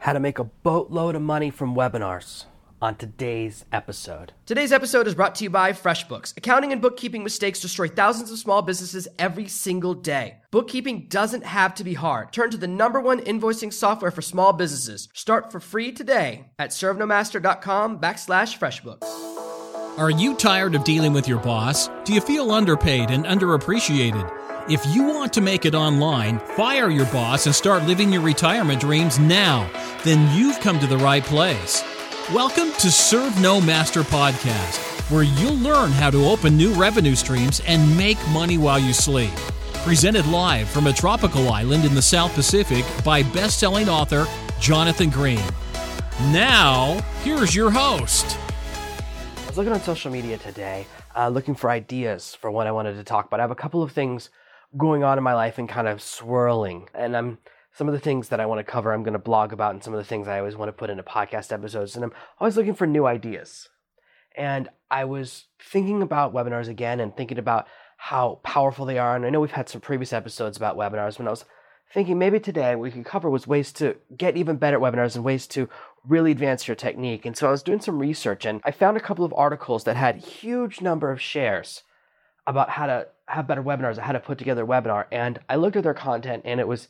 how to make a boatload of money from webinars on today's episode. Today's episode is brought to you by FreshBooks. Accounting and bookkeeping mistakes destroy thousands of small businesses every single day. Bookkeeping doesn't have to be hard. Turn to the number one invoicing software for small businesses. Start for free today at servenomaster.com backslash FreshBooks. Are you tired of dealing with your boss? Do you feel underpaid and underappreciated? If you want to make it online, fire your boss and start living your retirement dreams now, then you've come to the right place. Welcome to Serve No Master Podcast, where you'll learn how to open new revenue streams and make money while you sleep. Presented live from a tropical island in the South Pacific by best selling author Jonathan Green. Now, here's your host. I was looking on social media today, uh, looking for ideas for what I wanted to talk about. I have a couple of things going on in my life and kind of swirling. And I'm some of the things that I want to cover, I'm going to blog about, and some of the things I always want to put into podcast episodes. And I'm always looking for new ideas. And I was thinking about webinars again and thinking about how powerful they are. And I know we've had some previous episodes about webinars, but I was thinking maybe today we could cover was ways to get even better at webinars and ways to really advance your technique. And so I was doing some research and I found a couple of articles that had huge number of shares about how to have better webinars, how to put together a webinar. And I looked at their content and it was,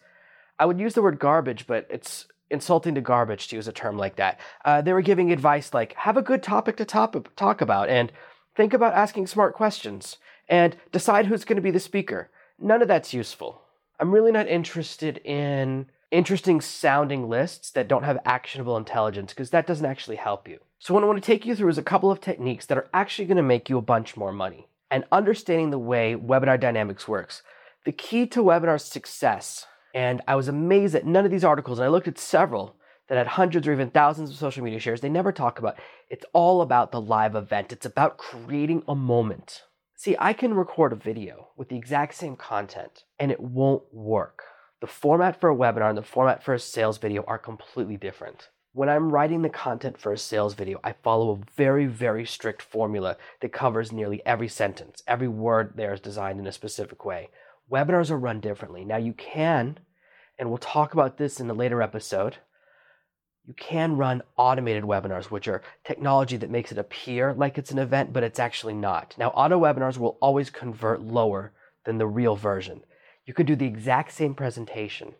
I would use the word garbage, but it's insulting to garbage to use a term like that. Uh, they were giving advice like, have a good topic to top, talk about and think about asking smart questions and decide who's going to be the speaker. None of that's useful. I'm really not interested in interesting sounding lists that don't have actionable intelligence because that doesn't actually help you. So, what I want to take you through is a couple of techniques that are actually going to make you a bunch more money and understanding the way webinar dynamics works. The key to webinar success, and I was amazed that none of these articles, and I looked at several that had hundreds or even thousands of social media shares, they never talk about. It's all about the live event. It's about creating a moment. See, I can record a video with the exact same content and it won't work. The format for a webinar and the format for a sales video are completely different. When I'm writing the content for a sales video, I follow a very, very strict formula that covers nearly every sentence. Every word there is designed in a specific way. Webinars are run differently. Now, you can, and we'll talk about this in a later episode, you can run automated webinars, which are technology that makes it appear like it's an event, but it's actually not. Now, auto webinars will always convert lower than the real version. You could do the exact same presentation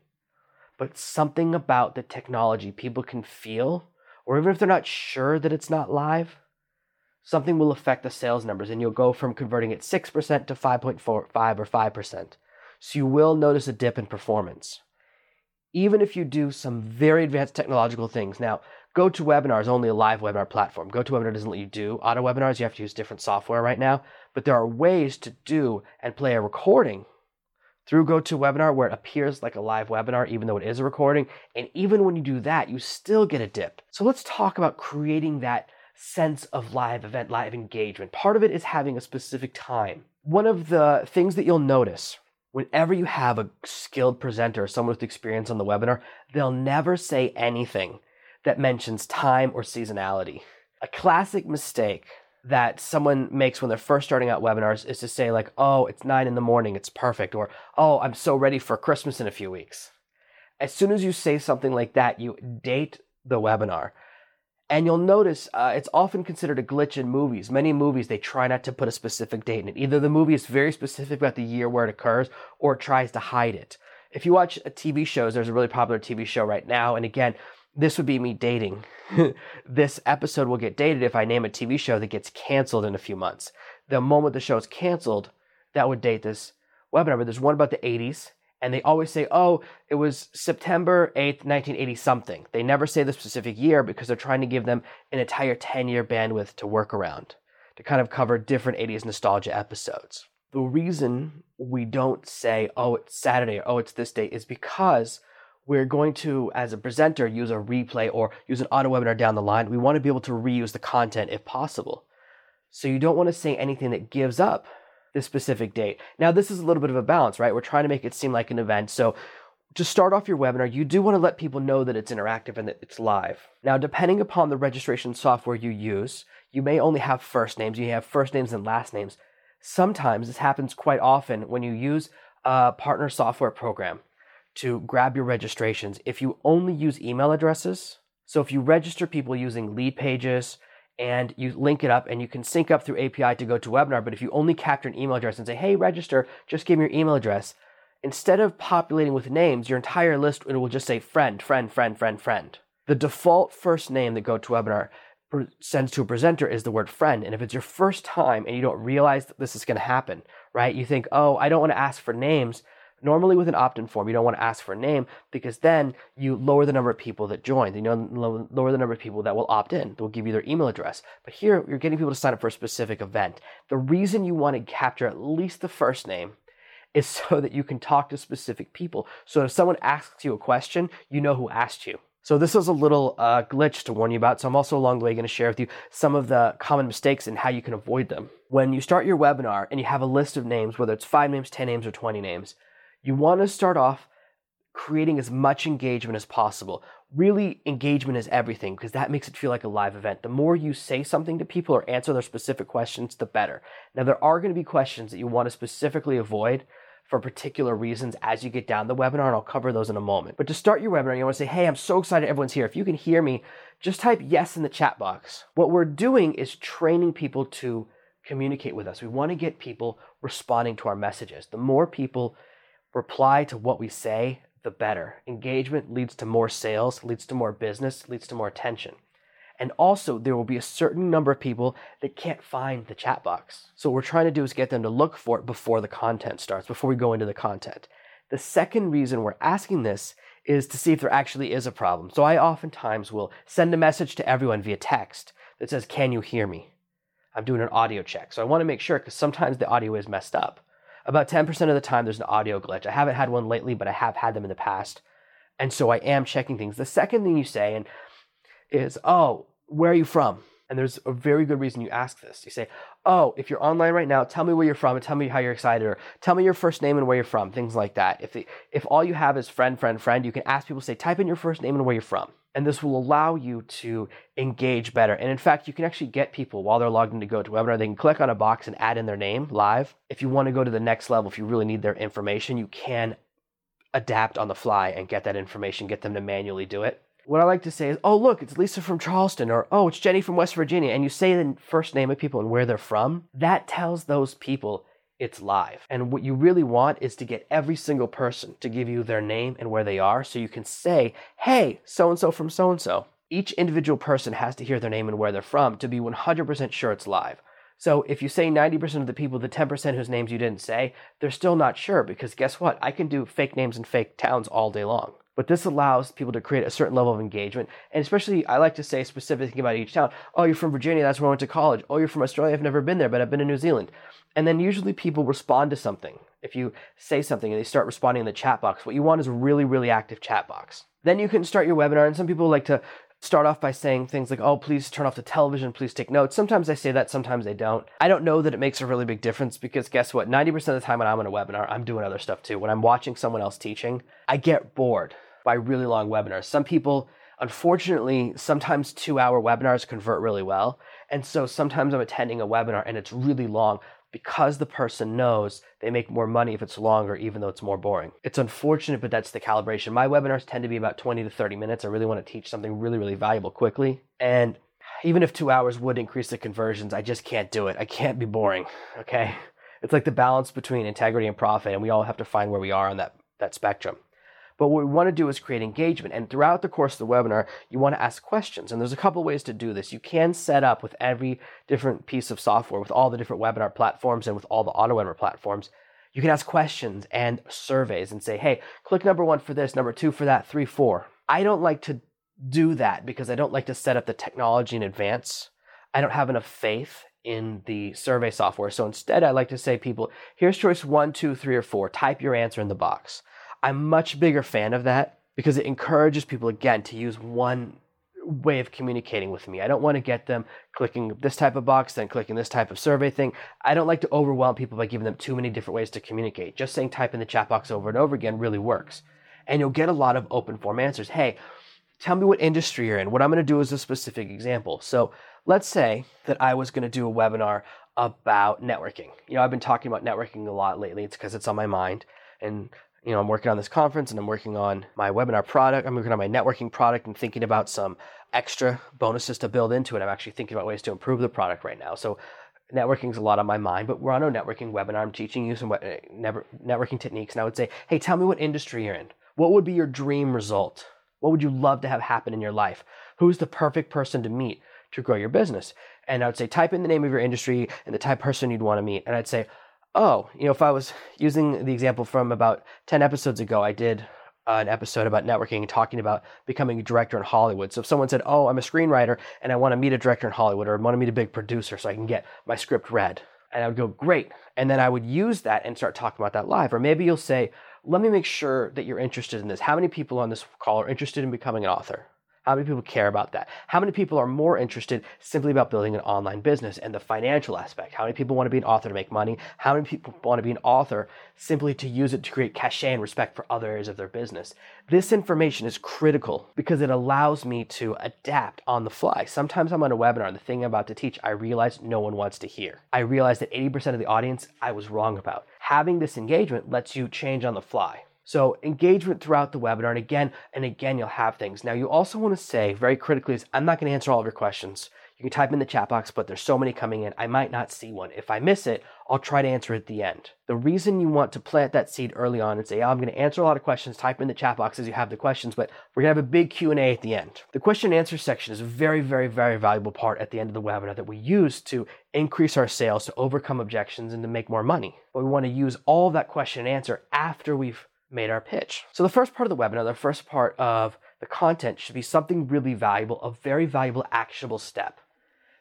but something about the technology people can feel, or even if they're not sure that it's not live, something will affect the sales numbers and you'll go from converting at 6% to 5.45 or 5%. So you will notice a dip in performance. Even if you do some very advanced technological things. Now, GoToWebinar is only a live webinar platform. GoToWebinar doesn't let you do auto webinars. You have to use different software right now. But there are ways to do and play a recording through GoToWebinar where it appears like a live webinar, even though it is a recording. And even when you do that, you still get a dip. So let's talk about creating that sense of live event, live engagement. Part of it is having a specific time. One of the things that you'll notice whenever you have a skilled presenter, someone with experience on the webinar, they'll never say anything that mentions time or seasonality. A classic mistake that someone makes when they're first starting out webinars is to say like oh it's nine in the morning it's perfect or oh i'm so ready for christmas in a few weeks. As soon as you say something like that you date the webinar. And you'll notice uh, it's often considered a glitch in movies. Many movies they try not to put a specific date in it. Either the movie is very specific about the year where it occurs or it tries to hide it. If you watch tv shows there's a really popular tv show right now and again this would be me dating. this episode will get dated if I name a TV show that gets canceled in a few months. The moment the show is canceled, that would date this webinar. But there's one about the 80s, and they always say, oh, it was September 8th, 1980 something. They never say the specific year because they're trying to give them an entire 10 year bandwidth to work around to kind of cover different 80s nostalgia episodes. The reason we don't say, oh, it's Saturday or oh, it's this day is because we're going to, as a presenter, use a replay or use an auto webinar down the line. We want to be able to reuse the content if possible. So you don't want to say anything that gives up this specific date. Now, this is a little bit of a balance, right? We're trying to make it seem like an event. So to start off your webinar, you do want to let people know that it's interactive and that it's live. Now, depending upon the registration software you use, you may only have first names. You have first names and last names. Sometimes this happens quite often when you use a partner software program to grab your registrations if you only use email addresses. So if you register people using Leadpages and you link it up and you can sync up through API to GoToWebinar, but if you only capture an email address and say, hey, register, just give me your email address, instead of populating with names, your entire list it will just say friend, friend, friend, friend, friend. The default first name that GoToWebinar sends to a presenter is the word friend. And if it's your first time and you don't realize that this is going to happen, right? You think, oh, I don't want to ask for names. Normally, with an opt-in form, you don't want to ask for a name because then you lower the number of people that join. You know, lower the number of people that will opt in. That will give you their email address. But here, you're getting people to sign up for a specific event. The reason you want to capture at least the first name is so that you can talk to specific people. So if someone asks you a question, you know who asked you. So this is a little uh, glitch to warn you about. So I'm also along the way going to share with you some of the common mistakes and how you can avoid them. When you start your webinar and you have a list of names, whether it's five names, 10 names, or 20 names, you want to start off creating as much engagement as possible. Really, engagement is everything because that makes it feel like a live event. The more you say something to people or answer their specific questions, the better. Now, there are going to be questions that you want to specifically avoid for particular reasons as you get down the webinar, and I'll cover those in a moment. But to start your webinar, you want to say, Hey, I'm so excited everyone's here. If you can hear me, just type yes in the chat box. What we're doing is training people to communicate with us. We want to get people responding to our messages. The more people reply to what we say, the better. Engagement leads to more sales, leads to more business, leads to more attention. And also, there will be a certain number of people that can't find the chat box. So, what we're trying to do is get them to look for it before the content starts, before we go into the content. The second reason we're asking this is to see if there actually is a problem. So, I oftentimes will send a message to everyone via text that says, Can you hear me? I'm doing an audio check. So, I want to make sure because sometimes the audio is messed up. About 10% of the time, there's an audio glitch. I haven't had one lately, but I have had them in the past. And so I am checking things. The second thing you say and is, oh, where are you from? And there's a very good reason you ask this. You say, oh, if you're online right now, tell me where you're from and tell me how you're excited, or tell me your first name and where you're from, things like that. If, the, if all you have is friend, friend, friend, you can ask people, to say, type in your first name and where you're from. And this will allow you to engage better. And in fact, you can actually get people while they're logged in to GoToWebinar, they can click on a box and add in their name live. If you want to go to the next level, if you really need their information, you can adapt on the fly and get that information, get them to manually do it. What I like to say is, oh, look, it's Lisa from Charleston, or oh, it's Jenny from West Virginia, and you say the first name of people and where they're from, that tells those people it's live. And what you really want is to get every single person to give you their name and where they are so you can say, hey, so and so from so and so. Each individual person has to hear their name and where they're from to be 100% sure it's live. So if you say 90% of the people, the 10% whose names you didn't say, they're still not sure because guess what? I can do fake names and fake towns all day long. But this allows people to create a certain level of engagement. And especially, I like to say specific thing about each town. Oh, you're from Virginia, that's where I went to college. Oh, you're from Australia, I've never been there, but I've been to New Zealand. And then usually people respond to something. If you say something and they start responding in the chat box, what you want is a really, really active chat box. Then you can start your webinar, and some people like to start off by saying things like, oh, please turn off the television, please take notes. Sometimes I say that, sometimes I don't. I don't know that it makes a really big difference because guess what? 90% of the time when I'm on a webinar, I'm doing other stuff too. When I'm watching someone else teaching, I get bored by really long webinars. Some people, unfortunately, sometimes two hour webinars convert really well. And so sometimes I'm attending a webinar and it's really long because the person knows they make more money if it's longer, even though it's more boring. It's unfortunate, but that's the calibration. My webinars tend to be about 20 to 30 minutes. I really want to teach something really, really valuable quickly. And even if two hours would increase the conversions, I just can't do it. I can't be boring. Okay. It's like the balance between integrity and profit, and we all have to find where we are on that, that spectrum. But what we want to do is create engagement. And throughout the course of the webinar, you want to ask questions. And there's a couple ways to do this. You can set up with every different piece of software, with all the different webinar platforms and with all the auto webinar platforms. You can ask questions and surveys and say, hey, click number one for this, number two for that, three, four. I don't like to do that because I don't like to set up the technology in advance. I don't have enough faith in the survey software. So instead, I like to say, people, here's choice one, two, three, or four. Type your answer in the box. I'm much bigger fan of that because it encourages people again to use one way of communicating with me. I don't want to get them clicking this type of box, then clicking this type of survey thing. I don't like to overwhelm people by giving them too many different ways to communicate. Just saying type in the chat box over and over again really works. And you'll get a lot of open form answers. Hey, tell me what industry you're in. What I'm going to do is a specific example. So let's say that I was going to do a webinar about networking. You know, I've been talking about networking a lot lately. It's because it's on my mind. And you know, I'm working on this conference and I'm working on my webinar product. I'm working on my networking product and thinking about some extra bonuses to build into it. I'm actually thinking about ways to improve the product right now. So networking is a lot on my mind, but we're on a networking webinar. I'm teaching you some eh, networking techniques. And I would say, hey, tell me what industry you're in. What would be your dream result? What would you love to have happen in your life? Who's the perfect person to meet to grow your business? And I would say, type in the name of your industry and the type of person you'd want to meet. And I'd say, oh, you know, if I was using the example from about 10 episodes ago, I did an episode about networking and talking about becoming a director in Hollywood. So if someone said, oh, I'm a screenwriter and I want to meet a director in Hollywood or I want to meet a big producer so I can get my script read. And I would go, great. And then I would use that and start talking about that live. Or maybe you'll say, let me make sure that you're interested in this. How many people on this call are interested in becoming an author? How many people care about that? How many people are more interested simply about building an online business and the financial aspect? How many people want to be an author to make money? How many people want to be an author simply to use it to create cachet and respect for other areas of their business? This information is critical because it allows me to adapt on the fly. Sometimes I'm on a webinar and the thing I'm about to teach, I realize no one wants to hear. I realize that 80% of the audience I was wrong about. Having this engagement lets you change on the fly. So engagement throughout the webinar, and again and again, you'll have things. Now, you also want to say very critically is I'm not going to answer all of your questions. You can type in the chat box, but there's so many coming in, I might not see one. If I miss it, I'll try to answer it at the end. The reason you want to plant that seed early on and say, I'm going to answer a lot of questions, type in the chat box as you have the questions, but we're going to have a big Q&A at the end. The question and answer section is a very, very, very valuable part at the end of the webinar that we use to increase our sales, to overcome objections, and to make more money. But we want to use all that question and answer after we've made our pitch. So the first part of the webinar, the first part of the content should be something really valuable, a very valuable actionable step.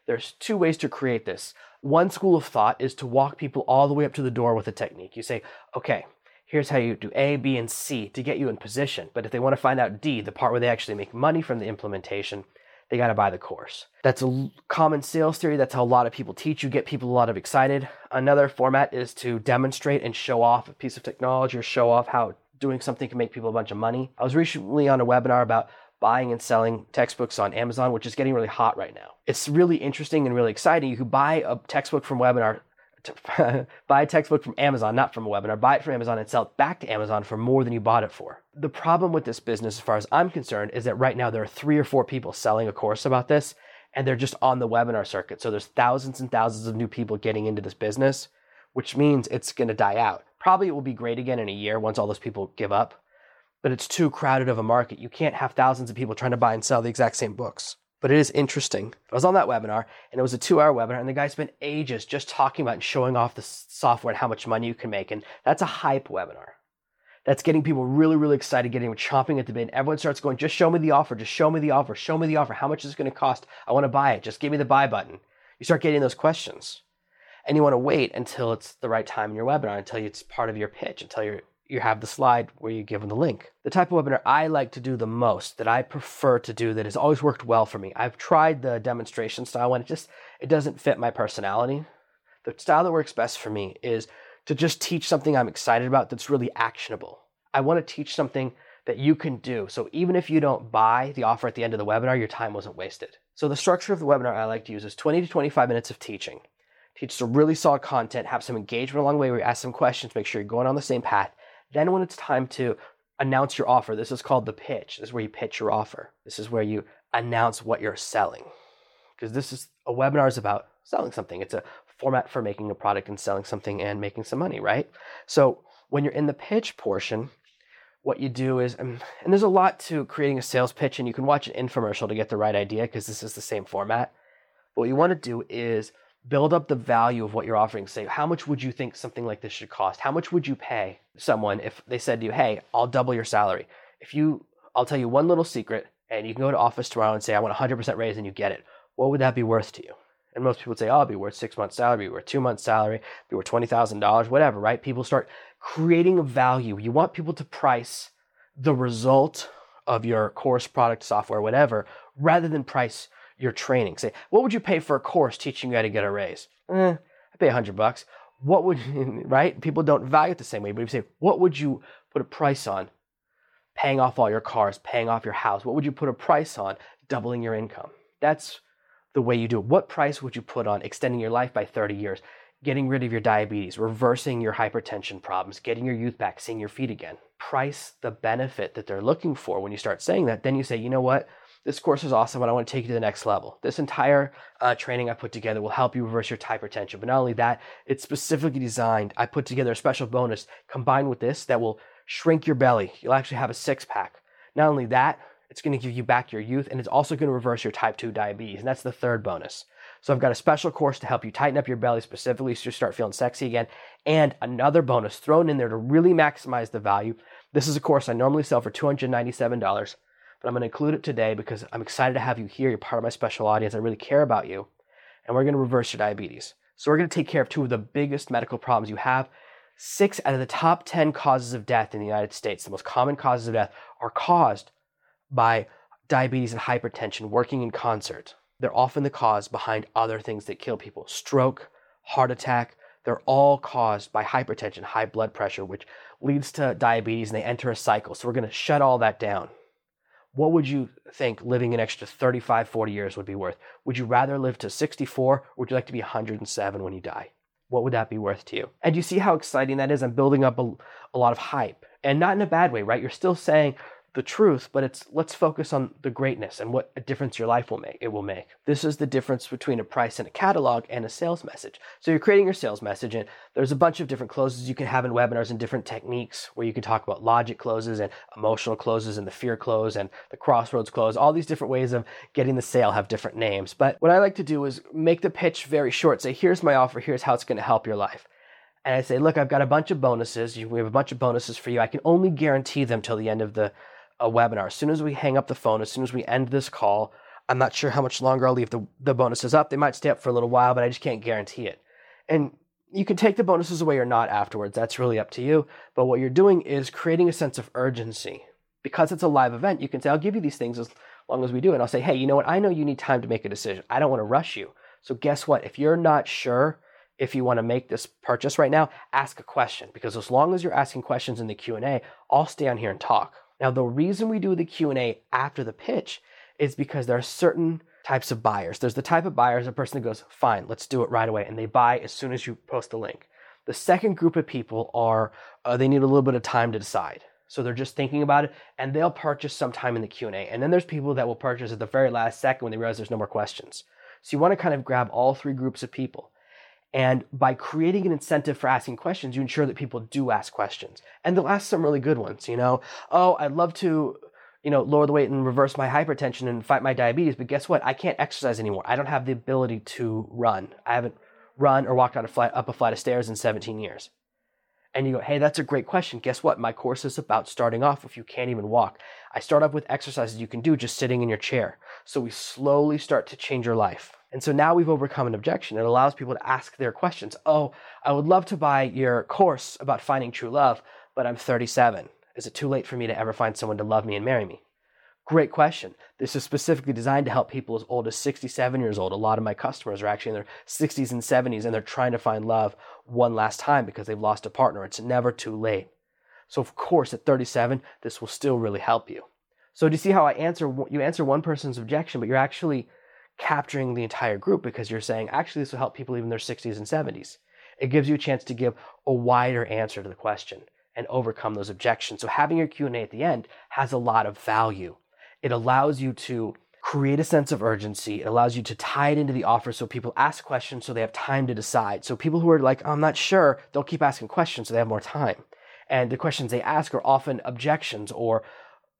There's two ways to create this. One school of thought is to walk people all the way up to the door with a technique. You say, okay, here's how you do A, B, and C to get you in position. But if they want to find out D, the part where they actually make money from the implementation, they got to buy the course. That's a common sales theory. That's how a lot of people teach. You get people a lot of excited. Another format is to demonstrate and show off a piece of technology or show off how doing something can make people a bunch of money. I was recently on a webinar about buying and selling textbooks on Amazon, which is getting really hot right now. It's really interesting and really exciting. You can buy a textbook from webinar buy a textbook from Amazon, not from a webinar, buy it from Amazon and sell it back to Amazon for more than you bought it for. The problem with this business, as far as I'm concerned, is that right now there are three or four people selling a course about this, and they're just on the webinar circuit. So there's thousands and thousands of new people getting into this business, which means it's going to die out. Probably it will be great again in a year once all those people give up, but it's too crowded of a market. You can't have thousands of people trying to buy and sell the exact same books but it is interesting. I was on that webinar and it was a two hour webinar, and the guy spent ages just talking about and showing off the software and how much money you can make. And that's a hype webinar. That's getting people really, really excited, getting them chomping at the bit. And everyone starts going, just show me the offer, just show me the offer, show me the offer. How much is it going to cost? I want to buy it. Just give me the buy button. You start getting those questions. And you want to wait until it's the right time in your webinar, until it's part of your pitch, until you're you have the slide where you give them the link. The type of webinar I like to do the most, that I prefer to do, that has always worked well for me. I've tried the demonstration style one, it just it doesn't fit my personality. The style that works best for me is to just teach something I'm excited about that's really actionable. I want to teach something that you can do. So even if you don't buy the offer at the end of the webinar, your time wasn't wasted. So the structure of the webinar I like to use is 20 to 25 minutes of teaching. Teach some really solid content, have some engagement along the way where you ask some questions, make sure you're going on the same path, then, when it's time to announce your offer, this is called the pitch. This is where you pitch your offer. This is where you announce what you're selling. Because this is a webinar is about selling something. It's a format for making a product and selling something and making some money, right? So when you're in the pitch portion, what you do is, um, and there's a lot to creating a sales pitch, and you can watch an infomercial to get the right idea because this is the same format. But what you want to do is build up the value of what you're offering. Say, how much would you think something like this should cost? How much would you pay someone if they said to you, hey, I'll double your salary? If you, I'll tell you one little secret, and you can go to office tomorrow and say, I want 100% raise, and you get it. What would that be worth to you? And most people would say, oh, it'd be worth six months' salary, be worth two months' salary, be worth $20,000, whatever, right? People start creating a value. You want people to price the result of your course, product, software, whatever, rather than price your training. Say, what would you pay for a course teaching you how to get a raise? Eh, I pay a hundred bucks. What would right? People don't value it the same way. But if you say, what would you put a price on? Paying off all your cars, paying off your house. What would you put a price on? Doubling your income. That's the way you do it. What price would you put on extending your life by 30 years? getting rid of your diabetes, reversing your hypertension problems, getting your youth back, seeing your feet again. Price the benefit that they're looking for when you start saying that. Then you say, you know what? This course is awesome, and I want to take you to the next level. This entire uh, training I put together will help you reverse your hypertension. But not only that, it's specifically designed. I put together a special bonus combined with this that will shrink your belly. You'll actually have a six pack. Not only that, it's going to give you back your youth, and it's also going to reverse your type 2 diabetes. And that's the third bonus. So I've got a special course to help you tighten up your belly specifically so you start feeling sexy again. And another bonus thrown in there to really maximize the value. This is a course I normally sell for $297, but I'm going to include it today because I'm excited to have you here. You're part of my special audience. I really care about you. And we're going to reverse your diabetes. So we're going to take care of two of the biggest medical problems you have. Six out of the top 10 causes of death in the United States, the most common causes of death, are caused by diabetes and hypertension working in concert. They're often the cause behind other things that kill people stroke, heart attack. They're all caused by hypertension, high blood pressure, which leads to diabetes and they enter a cycle. So we're going to shut all that down. What would you think living an extra 35, 40 years would be worth? Would you rather live to 64 or would you like to be 107 when you die? What would that be worth to you? And you see how exciting that is? I'm building up a, a lot of hype and not in a bad way, right? You're still saying, the truth, but it's let's focus on the greatness and what a difference your life will make. It will make. This is the difference between a price and a catalog and a sales message. So you're creating your sales message, and there's a bunch of different closes you can have in webinars and different techniques where you can talk about logic closes and emotional closes and the fear close and the crossroads close. All these different ways of getting the sale have different names. But what I like to do is make the pitch very short. Say, here's my offer. Here's how it's going to help your life and I say, look, I've got a bunch of bonuses. We have a bunch of bonuses for you. I can only guarantee them till the end of the a webinar. As soon as we hang up the phone, as soon as we end this call, I'm not sure how much longer I'll leave the, the bonuses up. They might stay up for a little while, but I just can't guarantee it. And you can take the bonuses away or not afterwards. That's really up to you. But what you're doing is creating a sense of urgency. Because it's a live event, you can say, I'll give you these things as long as we do. And I'll say, hey, you know what? I know you need time to make a decision. I don't want to rush you. So guess what? If you're not sure if you want to make this purchase right now, ask a question because as long as you're asking questions in the Q&A, I'll stay on here and talk. Now, the reason we do the Q&A after the pitch is because there are certain types of buyers. There's the type of buyers, a person that goes, fine, let's do it right away. And they buy as soon as you post the link. The second group of people are, uh, they need a little bit of time to decide. So they're just thinking about it and they'll purchase sometime in the Q&A. And then there's people that will purchase at the very last second when they realize there's no more questions. So you want to kind of grab all three groups of people. And by creating an incentive for asking questions, you ensure that people do ask questions. And they'll ask some really good ones, you know, oh, I'd love to, you know, lower the weight and reverse my hypertension and fight my diabetes, but guess what? I can't exercise anymore. I don't have the ability to run. I haven't run or walked a flight, up a flight of stairs in 17 years. And you go, hey, that's a great question. Guess what? My course is about starting off if you can't even walk. I start off with exercises you can do just sitting in your chair. So we slowly start to change your life. And so now we've overcome an objection. It allows people to ask their questions. Oh, I would love to buy your course about finding true love, but I'm 37. Is it too late for me to ever find someone to love me and marry me? Great question. This is specifically designed to help people as old as 67 years old. A lot of my customers are actually in their 60s and 70s and they're trying to find love one last time because they've lost a partner. It's never too late. So of course at 37, this will still really help you. So do you see how I answer you answer one person's objection, but you're actually capturing the entire group because you're saying, actually, this will help people even in their 60s and 70s. It gives you a chance to give a wider answer to the question and overcome those objections. So having your Q&A at the end has a lot of value. It allows you to create a sense of urgency. It allows you to tie it into the offer so people ask questions so they have time to decide. So people who are like, I'm not sure, they'll keep asking questions so they have more time. And the questions they ask are often objections or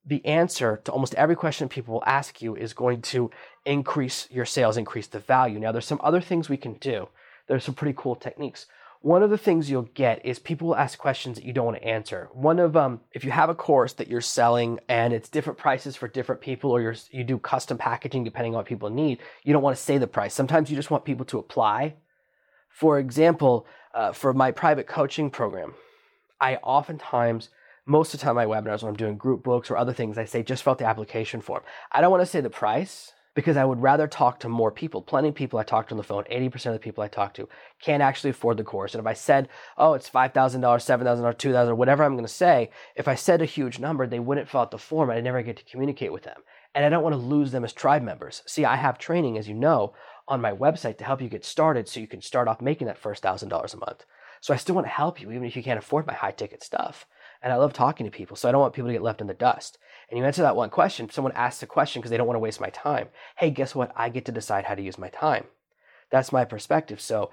the answer to almost every question people will ask you is going to increase your sales, increase the value. Now, there's some other things we can do. There's some pretty cool techniques. One of the things you'll get is people will ask questions that you don't want to answer. One of um, if you have a course that you're selling and it's different prices for different people, or you do custom packaging depending on what people need, you don't want to say the price. Sometimes you just want people to apply. For example, uh, for my private coaching program, I oftentimes most of the time my webinars when I'm doing group books or other things, I say just fill out the application form. I don't want to say the price because I would rather talk to more people. Plenty of people I talk to on the phone, 80% of the people I talk to can't actually afford the course. And if I said, oh, it's $5,000, $7,000, $2,000, whatever I'm going to say, if I said a huge number, they wouldn't fill out the form and I never get to communicate with them. And I don't want to lose them as tribe members. See, I have training, as you know, on my website to help you get started so you can start off making that first thousand dollars a month. So I still want to help you, even if you can't afford my high ticket stuff. And I love talking to people, so I don't want people to get left in the dust. And you answer that one question, someone asks a question because they don't want to waste my time. Hey, guess what? I get to decide how to use my time. That's my perspective. So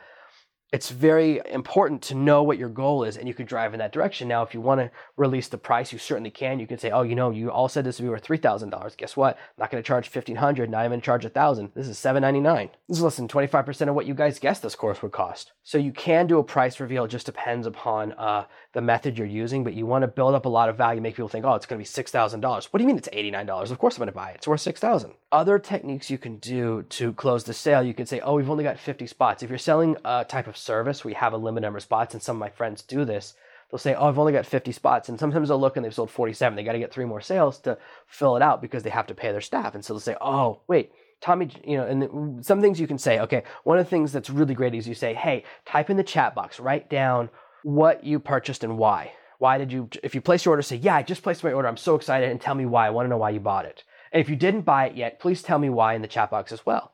it's very important to know what your goal is and you can drive in that direction. Now, if you want to release the price, you certainly can. You can say, oh, you know, you all said this would be worth $3,000. Guess what? I'm not going to charge $1,500, not even going to charge 1000 This is $799. This is less than 25% of what you guys guessed this course would cost. So you can do a price reveal. It just depends upon uh, the method you're using, but you want to build up a lot of value, make people think, oh, it's going to be $6,000. What do you mean it's $89? Of course I'm going to buy it. It's worth 6000 Other techniques you can do to close the sale, you can say, oh, we've only got 50 spots. If you're selling a type of service we have a limited number of spots, and some of my friends do this, they'll say, "Oh, I've only got 50 spots," and sometimes they'll look and they've sold 47. They got to get three more sales to fill it out because they have to pay their staff, and so they'll say, "Oh, wait." Tommy, you know, and some things you can say, okay, one of the things that's really great is you say, hey, type in the chat box, write down what you purchased and why. Why did you, if you place your order, say, yeah, I just placed my order. I'm so excited and tell me why. I want to know why you bought it. And if you didn't buy it yet, please tell me why in the chat box as well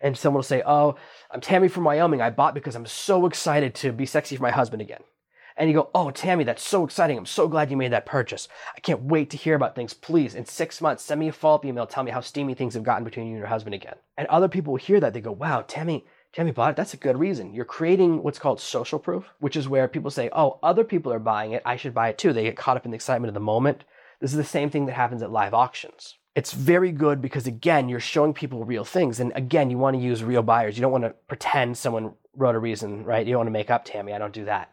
and someone will say, Oh, I'm Tammy from Wyoming. I bought because I'm so excited to be sexy for my husband again. And you go, Oh, Tammy, that's so exciting. I'm so glad you made that purchase. I can't wait to hear about things. Please, in six months, send me a follow up email. Tell me how steamy things have gotten between you and your husband again. And other people will hear that. They go, Wow, Tammy, Tammy bought it. That's a good reason. You're creating what's called social proof, which is where people say, Oh, other people are buying it. I should buy it too. They get caught up in the excitement of the moment. This is the same thing that happens at live auctions it's very good because again you're showing people real things and again you want to use real buyers you don't want to pretend someone wrote a reason right you don't want to make up tammy i don't do that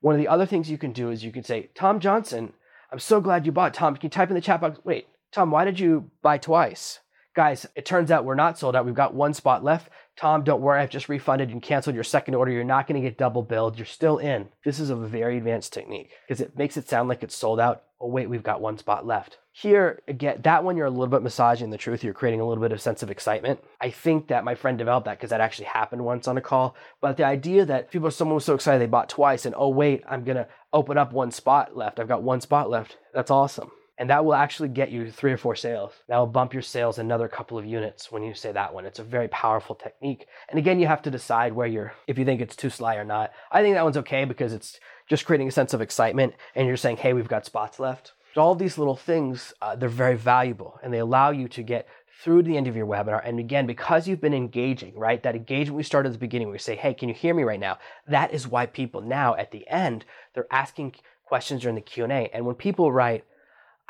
one of the other things you can do is you can say tom johnson i'm so glad you bought tom can you type in the chat box wait tom why did you buy twice guys it turns out we're not sold out we've got one spot left tom don't worry i've just refunded and canceled your second order you're not going to get double billed you're still in this is a very advanced technique because it makes it sound like it's sold out oh wait we've got one spot left here, again, that one you're a little bit massaging the truth. You're creating a little bit of sense of excitement. I think that my friend developed that because that actually happened once on a call. But the idea that people, someone was so excited they bought twice, and oh wait, I'm gonna open up one spot left. I've got one spot left. That's awesome. And that will actually get you three or four sales. That will bump your sales another couple of units when you say that one. It's a very powerful technique. And again, you have to decide where you're, if you think it's too sly or not. I think that one's okay because it's just creating a sense of excitement and you're saying, hey, we've got spots left all these little things, uh, they're very valuable and they allow you to get through to the end of your webinar. And again, because you've been engaging, right? That engagement we started at the beginning, we say, hey, can you hear me right now? That is why people now at the end, they're asking questions during the Q&A. And when people write,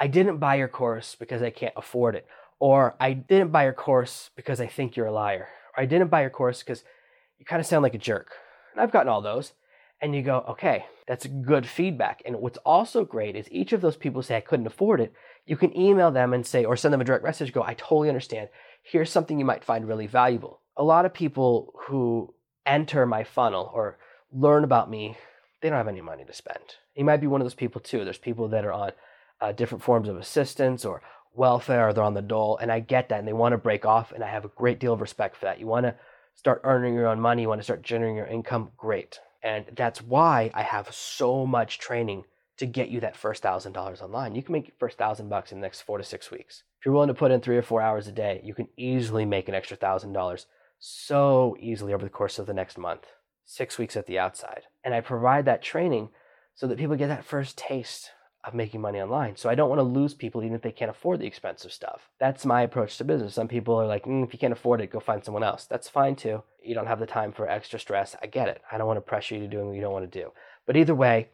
I didn't buy your course because I can't afford it, or I didn't buy your course because I think you're a liar, or I didn't buy your course because you kind of sound like a jerk. And I've gotten all those and you go, okay, that's good feedback. And what's also great is each of those people say, I couldn't afford it. You can email them and say, or send them a direct message, go, I totally understand. Here's something you might find really valuable. A lot of people who enter my funnel or learn about me, they don't have any money to spend. You might be one of those people too. There's people that are on uh, different forms of assistance or welfare or they're on the dole, and I get that, and they want to break off, and I have a great deal of respect for that. You want to start earning your own money, you want to start generating your income, great. And that's why I have so much training to get you that first thousand dollars online. You can make your first thousand bucks in the next four to six weeks. If you're willing to put in three or four hours a day, you can easily make an extra thousand dollars so easily over the course of the next month, six weeks at the outside. And I provide that training so that people get that first taste of making money online. So I don't want to lose people even if they can't afford the expensive stuff. That's my approach to business. Some people are like, mm, if you can't afford it, go find someone else. That's fine too. You don't have the time for extra stress. I get it. I don't want to pressure you to do what you don't want to do. But either way,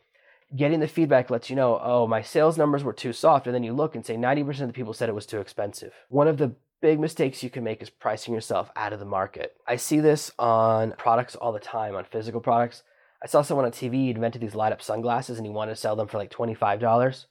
getting the feedback lets you know, oh, my sales numbers were too soft. And then you look and say 90% of the people said it was too expensive. One of the big mistakes you can make is pricing yourself out of the market. I see this on products all the time, on physical products. I saw someone on TV he invented these light up sunglasses and he wanted to sell them for like $25.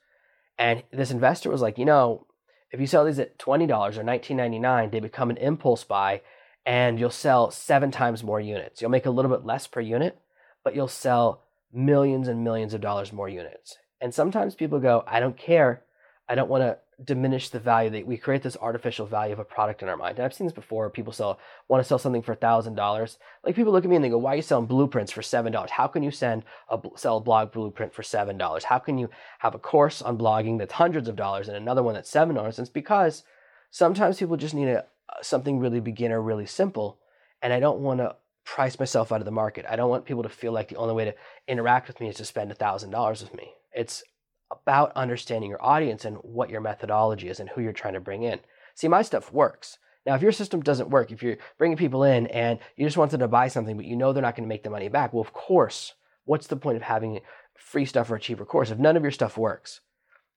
And this investor was like, you know, if you sell these at $20 or $19.99, they become an impulse buy and you'll sell seven times more units. You'll make a little bit less per unit, but you'll sell millions and millions of dollars more units. And sometimes people go, I don't care. I don't want to diminish the value that we create this artificial value of a product in our mind. And I've seen this before. People sell want to sell something for thousand dollars. Like people look at me and they go, "Why are you selling blueprints for seven dollars? How can you send a sell a blog blueprint for seven dollars? How can you have a course on blogging that's hundreds of dollars and another one that's seven dollars?" And it's because sometimes people just need a uh, something really beginner, really simple, And I don't want to price myself out of the market. I don't want people to feel like the only way to interact with me is to spend a $1,000 with me. It's about understanding your audience and what your methodology is and who you're trying to bring in. See, my stuff works. Now, if your system doesn't work, if you're bringing people in and you just want them to buy something, but you know they're not going to make the money back, well, of course, what's the point of having free stuff or a cheaper course? If none of your stuff works,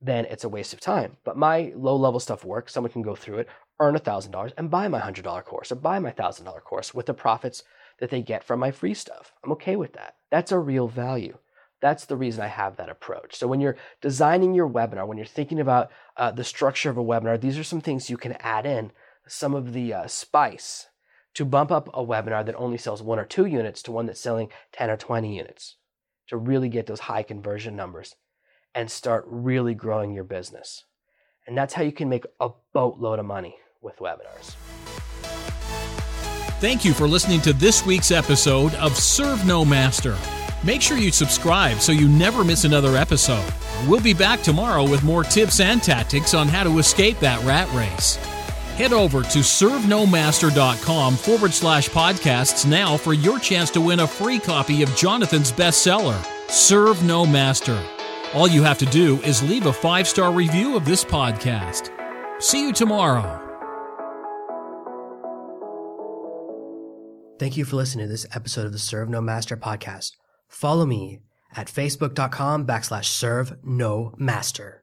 then it's a waste of time. But my low level stuff works. Someone can go through it, earn $1,000, and buy my $100 course or buy my $1,000 course with the profits that they get from my free stuff. I'm okay with that. That's a real value. That's the reason I have that approach. So when you're designing your webinar, when you're thinking about uh, the structure of a webinar, these are some things you can add in some of the uh, spice to bump up a webinar that only sells one or two units to one that's selling 10 or 20 units to really get those high conversion numbers and start really growing your business. And that's how you can make a boatload of money with webinars. Thank you for listening to this week's episode of Serve No Master. Make sure you subscribe so you never miss another episode. We'll be back tomorrow with more tips and tactics on how to escape that rat race. Head over to servenomaster.com forward slash podcasts now for your chance to win a free copy of Jonathan's bestseller, Serve No Master. All you have to do is leave a five star review of this podcast. See you tomorrow. Thank you for listening to this episode of the Serve No Master podcast. Follow me at facebook.com backslash serve no master.